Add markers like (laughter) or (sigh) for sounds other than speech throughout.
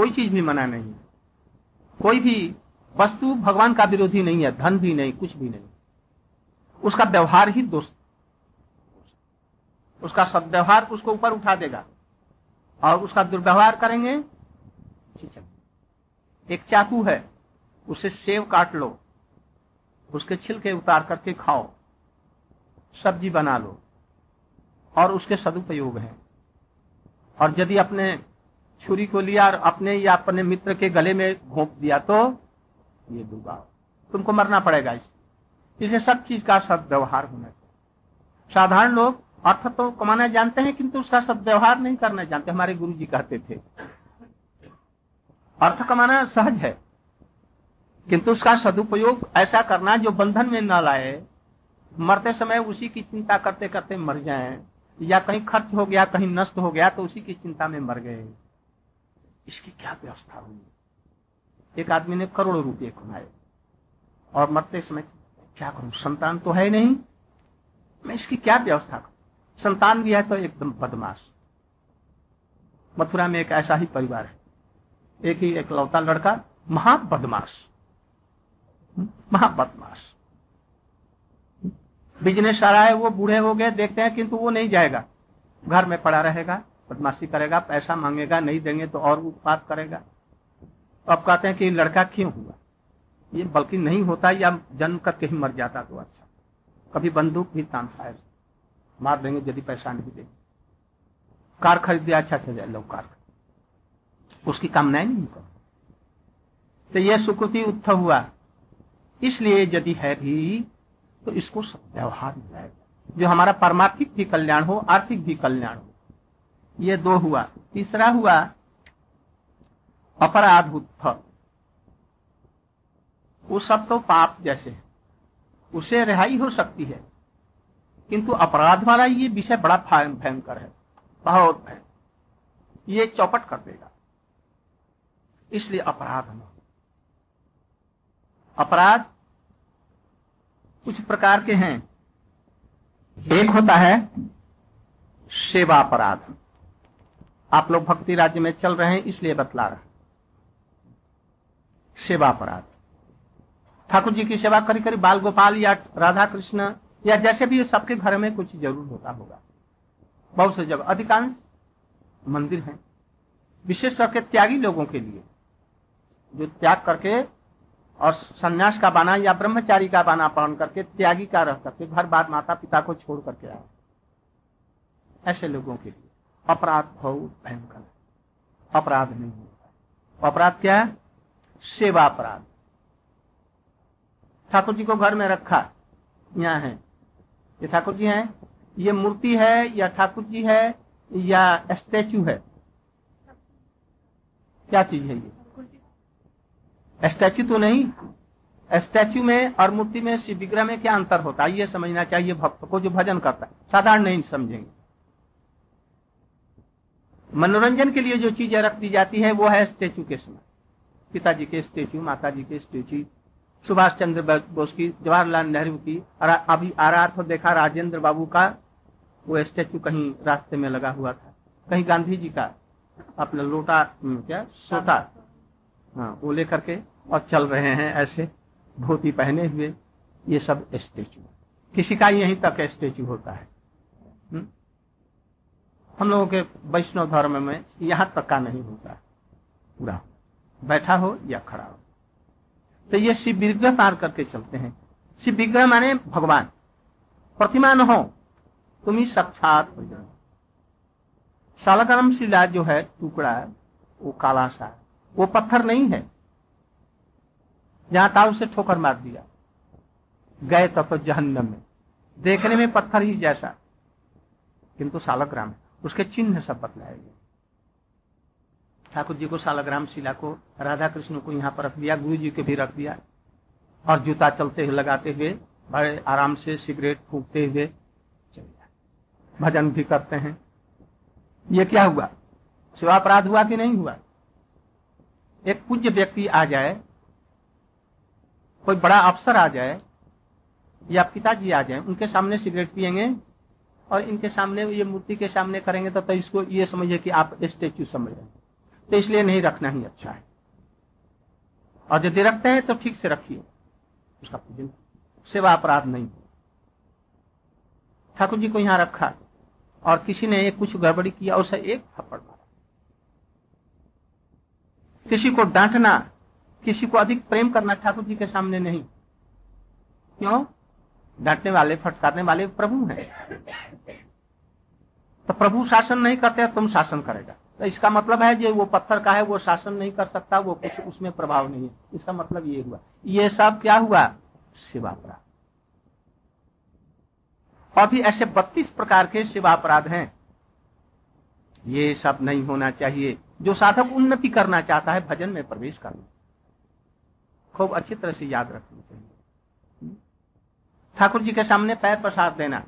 कोई चीज़ भी मना नहीं। कोई भी वस्तु भगवान का विरोधी नहीं है, धन भी नहीं, कुछ भी नहीं। उसका व्यवहार ही दोस्त। उसका सदव्यवहार उसको ऊपर उठा देगा। और उसका दुर्व्यवहार करेंगे एक चाकू है, उसे सेव काट लो। उसके छिलके उतार करके खाओ। सब्ज़ी बना लो। और उसके सदुपयोग है। और यदि अपने छुरी को लिया और अपने या अपने मित्र के गले में घोंप दिया तो ये डूबा तुमको मरना पड़ेगा इसलिए इसलिए सब चीज़ का सदव्यवहार होना चाहिए। साधारण लोग अर्थ तो कमाना जानते हैं, किंतु उसका सदव्यवहार नहीं करना जानते। हमारे गुरु जी कहते थे, अर्थ कमाना सहज है, किंतु उसका सदुपयोग ऐसा करना जो बंधन में न लाए। मरते समय उसी की चिंता करते करते मर जाए, या कहीं खर्च हो गया, कहीं नष्ट हो गया तो उसी की चिंता में मर गए। इसकी क्या व्यवस्था हुई? एक आदमी ने करोड़ों रुपए कमाए और मरते समय क्या करूँ? संतान तो है नहीं। मैं इसकी क्या व्यवस्था करूँ? संतान भी है तो एकदम बदमाश। मथुरा में एक ऐसा ही परिवार है। एक ही एक लौता लड़का, महाबदमाश। महाबदमाश। बिज़नेस सारा है, वो बूढ़े हो गए, देखते हैं किंतु वो नहीं जाएगा। घर में पड़ा रहेगा। बदमाशी करेगा, पैसा मांगेगा, नहीं देंगे तो और उत्पाद करेगा। तो अब कहते हैं कि लड़का क्यों हुआ? ये बल्कि नहीं होता, या जन्म करके ही मर जाता तो अच्छा। कभी बंदूक भी तान फायर मार देंगे यदि पैसा नहीं देंगे। कार खरीद दिया अच्छा अच्छा लो कार। उसकी कामनाएँ नहीं कर तो यह सुकृति उत्थव हुआ। इसलिए यदि है भी तो इसको व्यवहार मिलाएगा जो हमारा परमार्थिक भी कल्याण हो, आर्थिक भी कल्याण हो ये दो हुआ। तीसरा हुआ अपराध उत्थ वो सब तो पाप जैसे उसे रिहाई हो सकती है, किंतु अपराध वाला ये विषय बड़ा भयंकर है, बहुत भयंकर ये चौपट कर देगा। इसलिए अपराध न अपराध कुछ प्रकार के हैं। एक होता है सेवा अपराध आप लोग भक्ति राज्य में चल रहे हैं, इसलिए बतला रहे सेवा अपराध। ठाकुर जी की सेवा करी करी बाल गोपाल या राधा कृष्ण या जैसे भी सबके घर में कुछ ज़रूर होता होगा। बहुत से जगह, अधिकांश मंदिर हैं। विशेष करके त्यागी लोगों के लिए, जो त्याग करके और सन्यास का बाना या ब्रह्मचारी का बाना पहन करके त्यागी का रह करके घर बार माता पिता को छोड़ करके आए। ऐसे लोगों के लिए। अपराध बहुत भयंकर अपराध नहीं होता अपराध क्या है? सेवा अपराध ठाकुर जी को घर में रखा, यहाँ है। ये ठाकुर जी हैं? ये मूर्ति है, या ठाकुर जी है, या स्टैचू है? क्या चीज़ है ये? स्टैचू तो नहीं। स्टैचू में और मूर्ति में विग्रह में क्या अंतर होता है? ये समझना चाहिए भक्त को जो भजन करता है। साधारण नहीं समझेंगे। मनोरंजन के लिए जो चीज़ें रख दी जाती है वो है स्टेचू के समय। पिताजी के स्टेचू माता जी के स्टेचू सुभाष चंद्र बोस की जवाहरलाल नेहरू की अभी आ रहा था देखा राजेंद्र बाबू का वो स्टेचू कहीं रास्ते में लगा हुआ था। कहीं गांधी जी का अपना लोटा हम्म, क्या? सोटा। हाँ वो लेकर के और चल रहे हैं ऐसे धोती पहने हुए ये सब स्टेचू। किसी का यहीं तक स्टेचू होता है? हम लोगों के वैष्णव धर्म में यहाँ तक का नहीं होता। पूरा। बैठा हो या खड़ा हो। तो ये शिव विग्रह पार करके चलते हैं। शिव विग्रह माने भगवान। प्रतिमा न हो, तुम ही साक्षात हो जाओ। सालग्राम शिला जो है, टुकड़ा, वो काला सा वो पत्थर नहीं है। जहाँ था उसे ठोकर मार दिया। गए तो जहन्नम में। देखने में पत्थर ही जैसा। किंतु सालग्राम है। उसके चिन्ह सब बतलाए गए ठाकुर जी को सालग्राम शिला को राधा कृष्ण को यहाँ पर रख दिया गुरु जी को भी रख दिया, और जूता चलते हुए लगाते हुए, बड़े आराम से सिगरेट फूकते हुए भजन भी करते हैं। ये क्या हुआ? सेवा अपराध हुआ कि नहीं हुआ? एक पूज्य व्यक्ति आ जाए, कोई बड़ा अफसर आ जाए, या पिताजी आ जाए, उनके सामने सिगरेट पियेंगे और इनके सामने ये मूर्ति के सामने करेंगे तो, तो इसको ये समझिए कि आप स्टेच्यू समझ रहे तो इसलिए नहीं रखना ही अच्छा है। और यदि रखते हैं तो ठीक से रखिए। उसका पूजन। सेवा अपराध नहीं। ठाकुर जी को यहाँ रखा। और किसी ने एक कुछ गड़बड़ी किया उसे एक थप्पड़ मारा। किसी को डांटना किसी को अधिक प्रेम करना ठाकुर जी के सामने नहीं। क्यों? डांटने वाले, फटकारने वाले प्रभु हैं। तो प्रभु शासन नहीं करते तुम शासन करेगा। तो इसका मतलब है, जो वो पत्थर का है, वो शासन नहीं कर सकता, वो कुछ उसमें प्रभाव नहीं है। इसका मतलब ये हुआ। ये सब क्या हुआ? सेवा अपराध और भी ऐसे बत्तीस प्रकार के सेवा अपराध हैं। ये सब नहीं होना चाहिए। जो साधक उन्नति करना चाहता है, भजन में प्रवेश करना। खूब अच्छी तरह से याद रखना चाहिए। ठाकुर जी के सामने पैर प्रसाद देना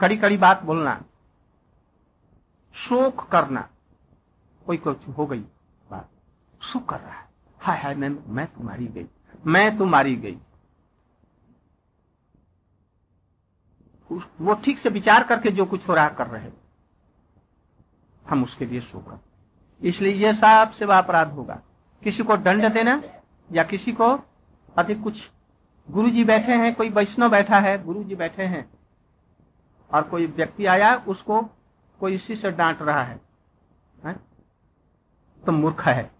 कड़ी कड़ी बात बोलना, शोक करना, कोई कुछ हो गई बात। सुख कर रहा है। हाय हाय, मैं मैं तुम्हारी गई, मैं तुम्हारी गई। वो ठीक से विचार करके जो कुछ हो रहा कर रहे हम उसके लिए शोक इसलिए यह सब सेवा अपराध होगा। किसी को दंड देना या किसी को अधिक कुछ गुरु जी बैठे हैं कोई वैष्णव बैठा है गुरु जी बैठे हैं। और कोई व्यक्ति आया उसको कोई इसी से डांट रहा है, है? तुम मूर्ख है।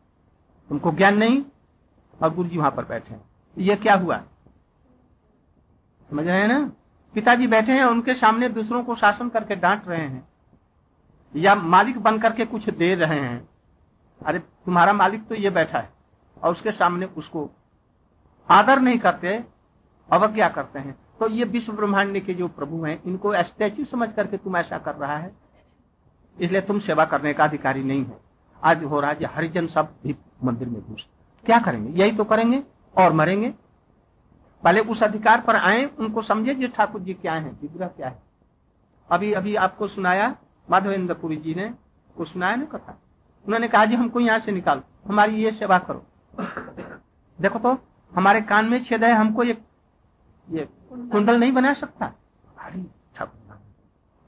तुमको ज्ञान नहीं और गुरु जी वहाँ पर बैठे हैं। ये क्या हुआ? समझ रहे हैं ना? पिताजी बैठे हैं उनके सामने दूसरों को शासन करके डांट रहे हैं। या मालिक बन करके कुछ दे रहे हैं। अरे तुम्हारा मालिक तो ये बैठा है और उसके सामने उसको आदर नहीं करते, अवज्ञा करते हैं। तो ये विश्व ब्रह्मांड के जो प्रभु हैं, इनको स्टैच्यू समझ करके तुम ऐसा कर रहा है। इसलिए तुम सेवा करने का अधिकारी नहीं हो। आज हो रहा है हरिजन सब भी मंदिर में घुस। क्या करेंगे? यही तो करेंगे और मरेंगे। पहले उस अधिकार पर आए, उनको समझे जो ठाकुर जी क्या है, विग्रह क्या है। अभी अभी आपको सुनाया माधवेंद्र पुरी जी ने को सुनाया ना कथा। उन्होंने कहा, जी, हमको यहाँ से निकालो, हमारी ये सेवा करो। देखो तो हमारे कान में छेद है, हमको ये ये कुंडल नहीं बना सकता।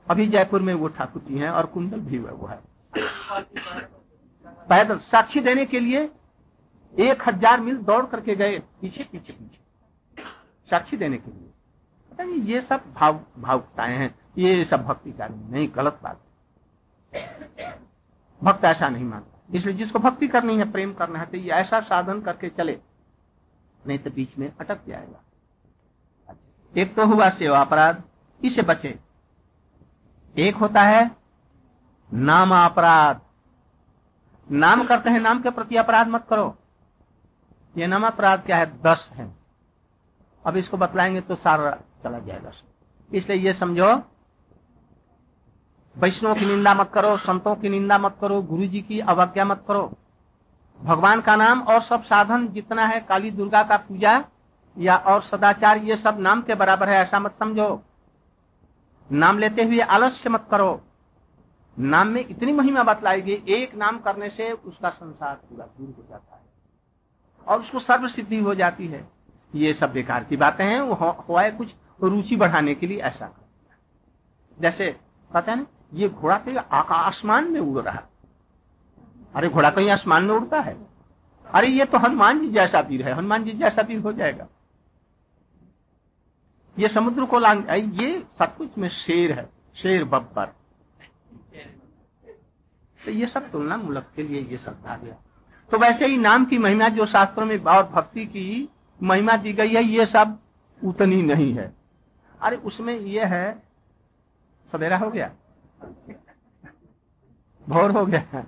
अभी जयपुर में वो ठाकुर जी हैं और कुंडल भी वो है। पैदल साक्षी देने के लिए एक हज़ार मील दौड़ करके गए, पीछे पीछे पीछे। साक्षी देने के लिए। पता नहीं, ये सब भाव, भावुकताएँ हैं। ये सब भक्ति का नहीं, गलत बात। भक्त ऐसा नहीं मानता। इसलिए जिसको भक्ति करनी है, प्रेम करना है तो ये ऐसा साधन करके चले। नहीं तो बीच में अटक जाएगा। एक तो हुआ सेवा अपराध इसे बचे। एक होता है नाम अपराध। नाम करते हैं, नाम के प्रति अपराध मत करो। ये नाम अपराध क्या है? दस है। अब इसको बतलाएँगे तो सारा चला जाएगा। इसलिए ये समझो, वैष्णव की निंदा मत करो, संतों की निंदा मत करो गुरु जी की अवज्ञा मत करो। भगवान का नाम और सब साधन जितना है, काली दुर्गा का पूजा या और सदाचार, ये सब नाम के बराबर है, ऐसा मत समझो। नाम लेते हुए आलस्य मत करो। नाम में इतनी महिमा बतलाएगी, एक नाम करने से उसका संसार पूरा दूर हो जाता है और उसको सर्व सिद्धि हो जाती है। ये सब बेकार की बातें हैं, वो हुआ है कुछ रुचि बढ़ाने के लिए ऐसा। कर जैसे कहते हैं ये घोड़ा कहीं आसमान में उड़ रहा अरे घोड़ा कहीं आसमान में उड़ता है। अरे ये तो हनुमान जी जैसा वीर है, हनुमान जी जैसा वीर हो जाएगा। ये समुद्र को लांग ये सब कुछ में शेर है, शेर बब्बर तो ये सब तुलना मूलक के लिए ये सब आ गया तो वैसे ही नाम की महिमा जो शास्त्रों में और भक्ति की महिमा दी गई है, ये सब उतनी नहीं है। अरे उसमें ये है, सवेरा हो गया? भोर हो गया।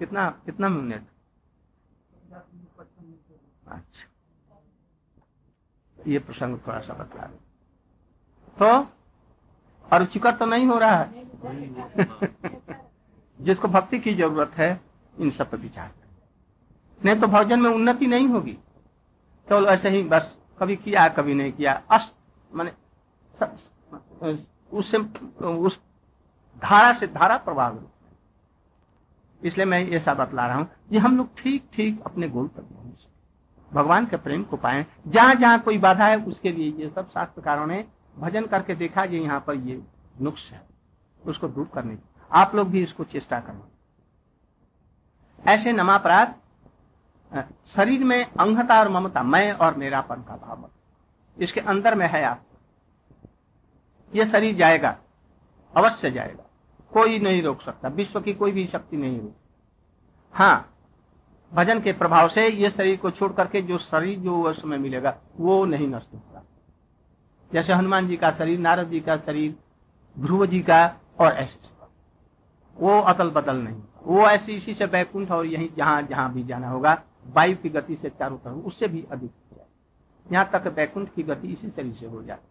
कितना कितना मिनट? अच्छा। ये प्रसंग थोड़ा सा बता रहे तो और रुचिकर तो नहीं हो रहा है? (laughs) जिसको भक्ति की ज़रूरत है, इन सब पर विचार नहीं तो भोजन में उन्नति नहीं होगी। केवल तो ऐसे ही बस, कभी किया, कभी नहीं किया। अस्त माने उससे उस धारा से धारा प्रभाव इसलिए मैं ये सब बतला रहा हूँ कि हम लोग ठीक ठीक अपने गोल तक पहुँच सके भगवान के प्रेम को पाए। जहाँ जहाँ कोई बाधा है, उसके लिए ये सब शास्त्रकारों ने भजन करके देखा कि यहाँ पर ये नुक्स है। उसको दूर करने की आप लोग भी इसको चेष्टा करना ऐसे नमापराध शरीर में अंगता और ममता, मैं और मेरापन का भाव इसके अंदर में है आप। ये शरीर जाएगा, अवश्य जाएगा। कोई नहीं रोक सकता, विश्व की कोई भी शक्ति नहीं रोक हाँ भजन के प्रभाव से ये शरीर को छोड़ करके जो शरीर जो समय मिलेगा, वो नहीं नष्ट होगा। जैसे हनुमान जी का शरीर, नारद जी का शरीर, ध्रुव जी का और ऐसे वो अतल बदल नहीं। वो ऐसे इसी से बैकुंठ और यही जहाँ जहाँ भी जाना होगा, वायु की गति से चारों तरफ़, उससे भी अधिक हो जाए। यहाँ तक बैकुंठ की गति इसी शरीर से हो जाती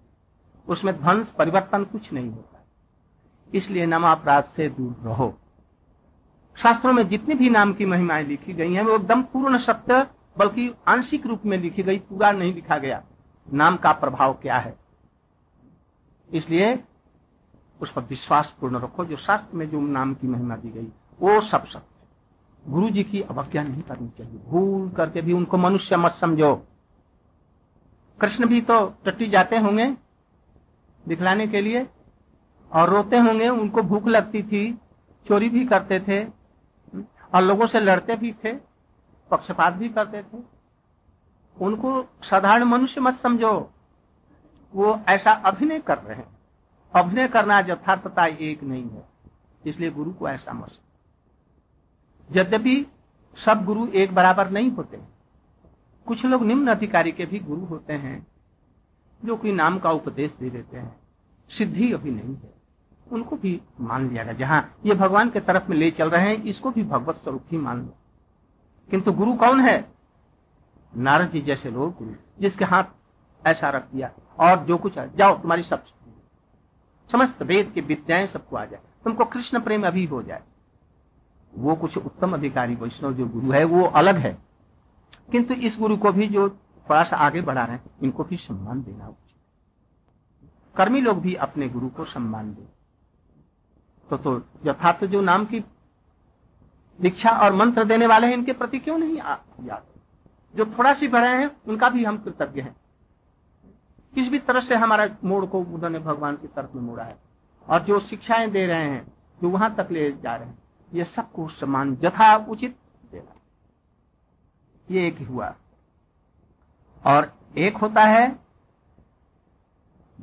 उसमें ध्वंस परिवर्तन कुछ नहीं होता। इसलिए नामापराध से दूर रहो। शास्त्रों में जितनी भी नाम की महिमाएँ लिखी गई हैं, वो एकदम पूर्ण सत्य, बल्कि आंशिक रूप में लिखी गई, पूरा नहीं लिखा गया। नाम का प्रभाव क्या है? इसलिए उस पर विश्वास पूर्ण रखो, जो शास्त्र में जो नाम की महिमा दी गई, वो सब सत्य गुरु जी की अवज्ञा नहीं करनी चाहिए। भूल करके भी उनको मनुष्य मत समझो। कृष्ण भी तो टट्टी जाते होंगे दिखलाने के लिए। और रोते होंगे, उनको भूख लगती थी, चोरी भी करते थे, और लोगों से लड़ते भी थे, पक्षपात भी करते थे। उनको साधारण मनुष्य मत समझो, वो ऐसा अभिनय कर रहे हैं। अभिनय करना यथार्थता एक नहीं है, इसलिए गुरु को ऐसा मत यद्यपि सब गुरु एक बराबर नहीं होते कुछ लोग निम्न अधिकारी के भी गुरु होते हैं, जो कोई नाम का उपदेश दे देते हैं, सिद्धि अभी नहीं है। उनको भी मान लिया गया। जहाँ ये भगवान के तरफ़ में ले चल रहे हैं, इसको भी भगवत स्वरूप ही मान लो। किंतु गुरु कौन है? नारद जी जैसे लोग, गुरु जिसके हाथ ऐसा रख दिया, और जो कुछ है, जाओ, तुम्हारी सब समस्त वेद की विद्याएँ सबको आ जाए। तुमको कृष्ण प्रेम अभी हो जाए। वो कुछ उत्तम अधिकारी वैष्णव जो गुरु है, वो अलग है। किंतु इस गुरु को भी जो थोड़ा सा आगे बढ़ा रहे हैं, इनको भी सम्मान देना उचित कर्मी लोग भी अपने गुरु को सम्मान दें। तो तो यथार्थ जो नाम की दीक्षा और मंत्र देने वाले हैं, इनके प्रति क्यों नहीं याद? जो थोड़ा सी बढ़े हैं, उनका भी हम कृतज्ञ हैं। किस भी तरह से हमारा मोड़ को उन्होंने भगवान की तरफ़ में मोड़ा है, और जो शिक्षाएँ दे रहे हैं, जो वहाँ तक ले जा रहे हैं, ये सबको सम्मान यथा उचित देना ये एक हुआ। और एक होता है,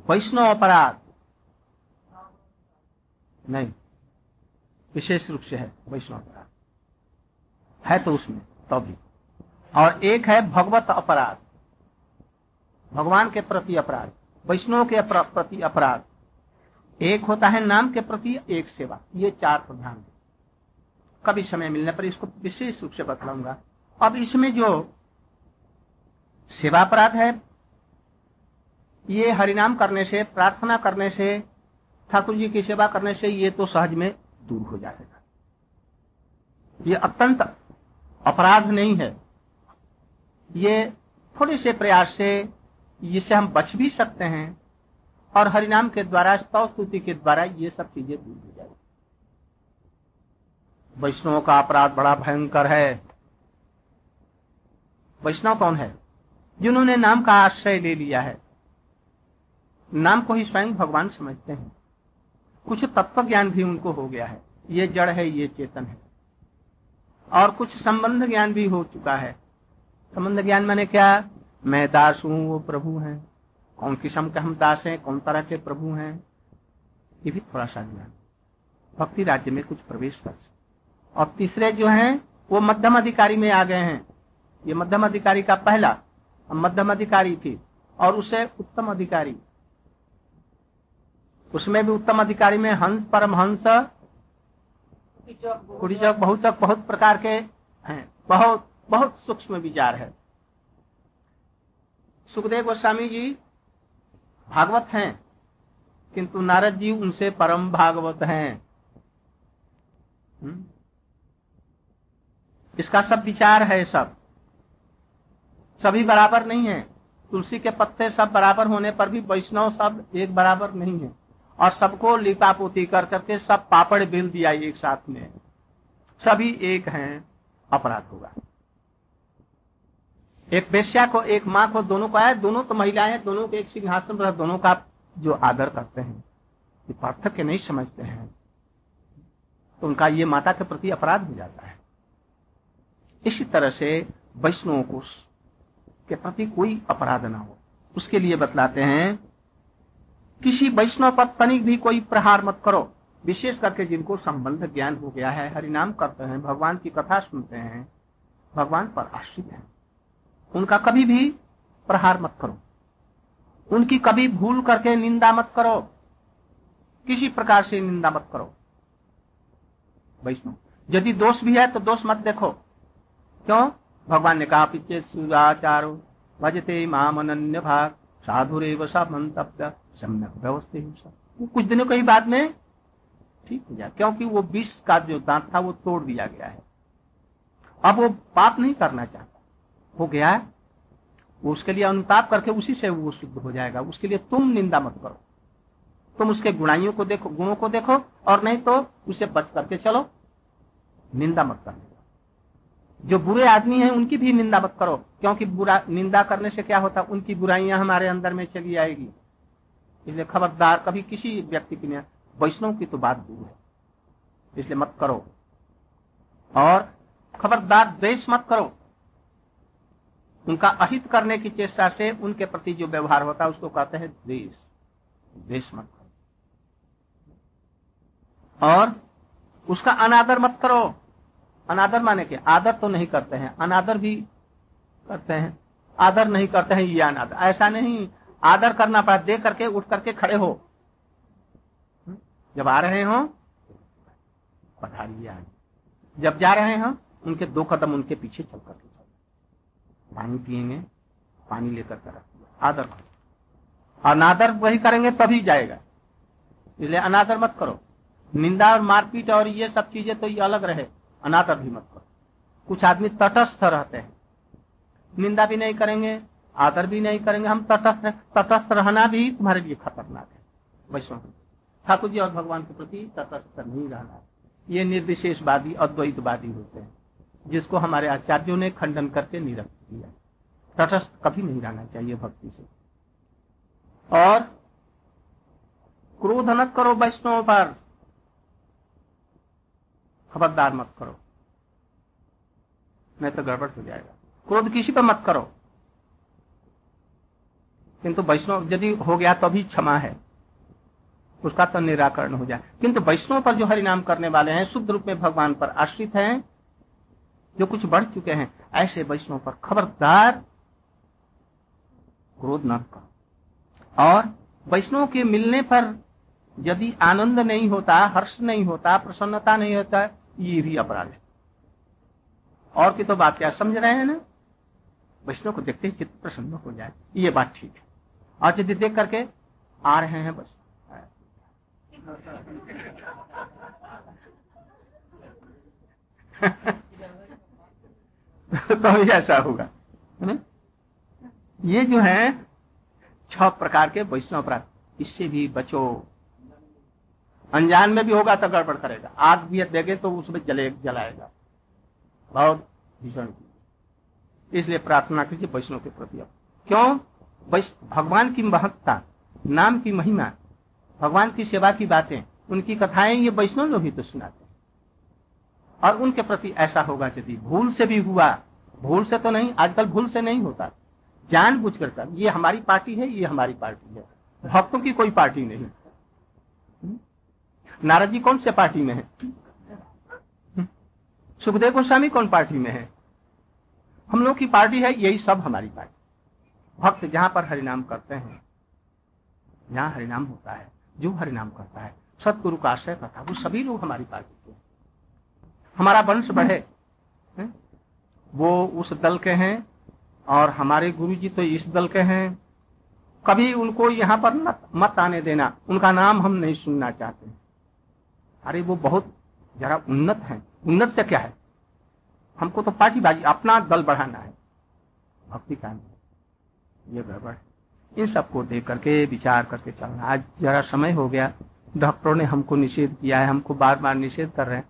वैष्णव अपराध। नहीं। विशेष रूप से है वैष्णव अपराध। है तो उसमें तो भी। और एक है भगवत अपराध। भगवान के प्रति अपराध, वैष्णव के प्रति अपराध। एक होता है नाम के प्रति एक सेवा, ये चार प्रधान कभी समय मिलने पर इसको विशेष रूप से बतलाऊँगा। अब इसमें जो सेवा अपराध है, ये हरिनाम करने से, प्रार्थना करने से ठाकुर जी की सेवा करने से ये तो सहज में दूर हो जाएगा। ये अत्यंत अपराध नहीं है। ये थोड़े से प्रयास से जिससे हम बच भी सकते हैं और हरिनाम के द्वारा, स्तव स्तुति के द्वारा ये सब चीज़ें दूर हो जाएगी। वैष्णव का अपराध बड़ा भयंकर है। वैष्णव कौन है? जिन्होंने नाम का आश्रय ले लिया है। नाम को ही स्वयं भगवान समझते हैं। कुछ तत्व ज्ञान भी उनको हो गया है। ये जड़ है, ये चेतन है। और कुछ संबंध ज्ञान भी हो चुका है। संबंध ज्ञान मैंने क्या? मैं दास हूँ, वो प्रभु हैं। कौन किस्म के हम दास हैं, कौन तरह के प्रभु हैं? ये भी थोड़ा सा ज्ञान। भक्ति राज्य में कुछ प्रवेश कर सकते और तीसरे जो हैं, वो मध्यम अधिकारी में आ गए हैं। ये मध्यम अधिकारी का पहला, मध्यम अधिकारी थी, और उसे उत्तम अधिकारी उसमें भी उत्तम अधिकारी में हंस, परम हंस, कुड़ीचक, बहुचक बहुत प्रकार के हैं। बहुत बहुत सूक्ष्म विचार है। सुखदेव गोस्वामी जी भागवत हैं, किंतु नारद जी उनसे परम भागवत हैं। हम्म? इसका सब विचार है सब। सभी बराबर नहीं है। तुलसी के पत्ते सब बराबर होने पर भी वैष्णव सब एक बराबर नहीं है। और सबको लिपापोती कर करके सब पापड़ बेल दिया एक साथ में। सभी एक हैं, अपराध होगा। एक वेश्या को, एक माँ को, दोनों को आया, दोनों तो महिलाएँ हैं, दोनों के एक सिंहासन पर, दोनों का जो आदर करते हैं, ये पार्थक्य नहीं समझते हैं। तो उनका ये माता के प्रति अपराध हो जाता है। इसी तरह से वैष्णव को के प्रति कोई अपराध ना हो। उसके लिए बतलाते हैं किसी वैष्णव पर तनिक भी कोई प्रहार मत करो। विशेष करके जिनको संबंध ज्ञान हो गया है, हरिनाम करते हैं, भगवान की कथा सुनते हैं, भगवान पर आश्रित हैं। उनका कभी भी प्रहार मत करो। उनकी कभी भूल करके निंदा मत करो। किसी प्रकार से निंदा मत करो। वैष्णव, यदि दोष भी है तो दोष मत देखो। क्यों? भगवान ने कहा पिछे सुराचारो, भजते माम भाग साधुरेव मंतव्य सम्यक व्यवस्थित कुछ दिनों के ही बाद में ठीक हो जाए, क्योंकि वो विष का जो दांत था वो तोड़ दिया गया है। अब वो पाप नहीं करना चाहता। हो गया है, वो उसके लिए अनुताप करके उसी से वो शुद्ध हो जाएगा। उसके लिए तुम निंदा मत करो। तुम उसके गुणाइयों को देखो, गुणों को देखो, और नहीं तो उसे बच करके चलो। निंदा मत करने जो बुरे आदमी हैं, उनकी भी निंदा मत करो, क्योंकि बुरा, निंदा करने से क्या होता? उनकी बुराइयाँ हमारे अंदर में चली आएगी। इसलिए खबरदार कभी किसी व्यक्ति की नहीं वैष्णव की तो बात दूर है। इसलिए मत करो। और खबरदार द्वेष मत करो। उनका अहित करने की चेष्टा से उनके प्रति जो व्यवहार होता है, उसको कहते हैं द्वेष द्वेष मत करो। और उसका अनादर मत करो। अनादर माने के आदर तो नहीं करते हैं। अनादर भी करते हैं। आदर नहीं करते हैं, ये अनादर। ऐसा नहीं आदर करना पड़ा, देख करके, उठ करके खड़े हो। जब आ रहे हो, पधारिए आगे। जब जा रहे हो, उनके दो कदम उनके पीछे चल करके चल। पानी पिएँगे, पानी लेकर कर आदर करो। अनादर वही करेंगे, तभी जाएगा। इसलिए अनादर मत करो। निंदा और मारपीट और ये सब चीज़ें तो ये अलग रहे। अनादर भी मत करो। कुछ आदमी तटस्थ रहते हैं। निंदा भी नहीं करेंगे आदर भी नहीं करेंगे, हम तटस्थ तटस्थ रहना भी तुम्हारे लिए खतरनाक है। वैष्णव, ठाकुर जी और भगवान के प्रति तटस्थ नहीं रहना। ये निर्विशेषवादी, अद्वैतवादी होते हैं, जिसको हमारे आचार्यों ने खंडन करके निरस्त किया। तटस्थ कभी नहीं रहना चाहिए भक्ति से। और क्रोध न करो वैष्णव पर। खबरदार मत करो। नहीं तो गड़बड़ हो जाएगा। क्रोध किसी पर मत करो। किंतु वैष्णव यदि हो गया तो भी क्षमा है। उसका तो निराकरण हो जाए। किंतु वैष्णव पर जो हरिनाम करने वाले हैं, शुद्ध रूप में भगवान पर आश्रित हैं, जो कुछ बढ़ चुके हैं, ऐसे वैष्णव पर खबरदार क्रोध न करो। और वैष्णव के मिलने पर यदि आनंद नहीं होता, हर्ष नहीं होता, प्रसन्नता नहीं होता, ये भी अपराध है। और की तो बात क्या समझ रहे हैं ना? वैष्णव को देखते ही चित्त प्रसन्न हो जाए। ये बात ठीक है। और देख करके आ रहे हैं बस। (laughs) तो ऐसा होगा। ये जो है, छह प्रकार के वैष्णव अपराध। इससे भी बचो। अनजान में भी होगा तो गड़बड़ करेगा। आग भी देगे तो उसमें जले, जलाएगा। बहुत भीषण। इसलिए प्रार्थना कीजिए वैष्णव के प्रति क्यों? भगवान की महत्ता नाम की महिमा, भगवान की सेवा की बातें, उनकी कथाएँ ये वैष्णव लोग ही तो सुनाते हैं। और उनके प्रति ऐसा होगा यदि भूल से भी हुआ, भूल से तो नहीं, आजकल भूल से नहीं होता। जान बुझ कर, ये हमारी पार्टी है, ये हमारी पार्टी है। भक्तों की कोई पार्टी नहीं। नारद जी कौन से पार्टी में है? सुखदेव गोस्वामी कौन पार्टी में है? हम लोग की पार्टी है, यही सब हमारी पार्टी। भक्त जहाँ पर हरिनाम करते हैं जहाँ हरिनाम होता है, जो हरिनाम करता है सतगुरु का आश्रय करता है, वो सभी लोग हमारी पार्टी के हमारा वंश बढ़े? वो उस दल के हैं, और हमारे गुरु जी तो इस दल के हैं। कभी उनको यहाँ पर मत आने देना, उनका नाम हम नहीं सुनना चाहते अरे वो बहुत जरा उन्नत है। उन्नत से क्या है? हमको तो पार्टी बाजी अपना दल बढ़ाना है। भक्ति का नहीं। ये गड़बड़। इन सबको देख करके, विचार करके चलना। आज जरा समय हो गया। डॉक्टरों ने हमको निषेध किया है, हमको बार बार निषेध कर रहे हैं।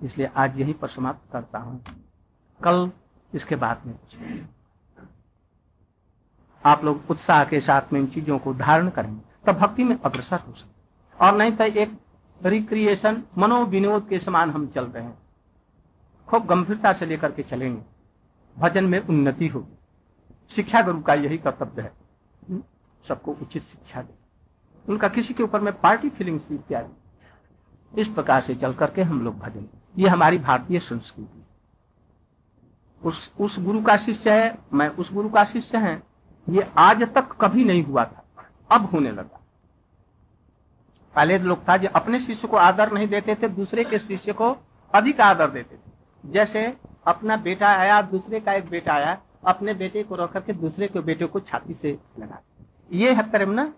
इसलिए आज यहीं पर समाप्त करता हूँ। कल इसके बाद में आप लोग उत्साह के साथ में इन चीज़ों को धारण करेंगे, तब भक्ति में अग्रसर हो सकते और नहीं तो एक रिक्रिएशन मनोविनोद के समान हम चल रहे हैं। खूब गंभीरता से लेकर के चलेंगे। भजन में उन्नति होगी। शिक्षा गुरु का यही कर्तव्य है। हम्म? सबको उचित शिक्षा दे। उनका किसी के ऊपर में पार्टी फीलिंग्स इत्यादि इस प्रकार से चल करके हम लोग भजन। ये हमारी भारतीय संस्कृति। उस उस गुरु का शिष्य है, मैं उस गुरु का शिष्य है। ये आज तक कभी नहीं हुआ था, अब होने लगा। पहले लोग था जो अपने शिष्य को आदर नहीं देते थे, दूसरे के शिष्य को अधिक आदर देते थे। जैसे अपना बेटा आया, दूसरे का एक बेटा आया अपने बेटे को रख करके दूसरे के बेटे को छाती से लगा ये है प्रेम ना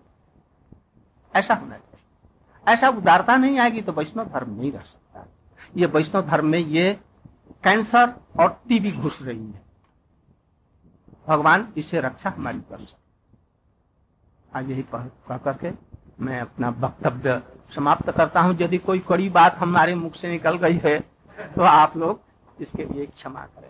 ऐसा होना चाहिए। ऐसा उदारता नहीं आएगी तो वैष्णव धर्म नहीं रह सकता। ये वैष्णव धर्म में ये कैंसर और टीबी घुस रही है। भगवान इसे रक्षा हमारी कर सकते आज यही कह करके मैं अपना वक्तव्य समाप्त करता हूँ। यदि कोई कड़ी बात हमारे मुख से निकल गई है तो आप लोग इसके लिए क्षमा करें।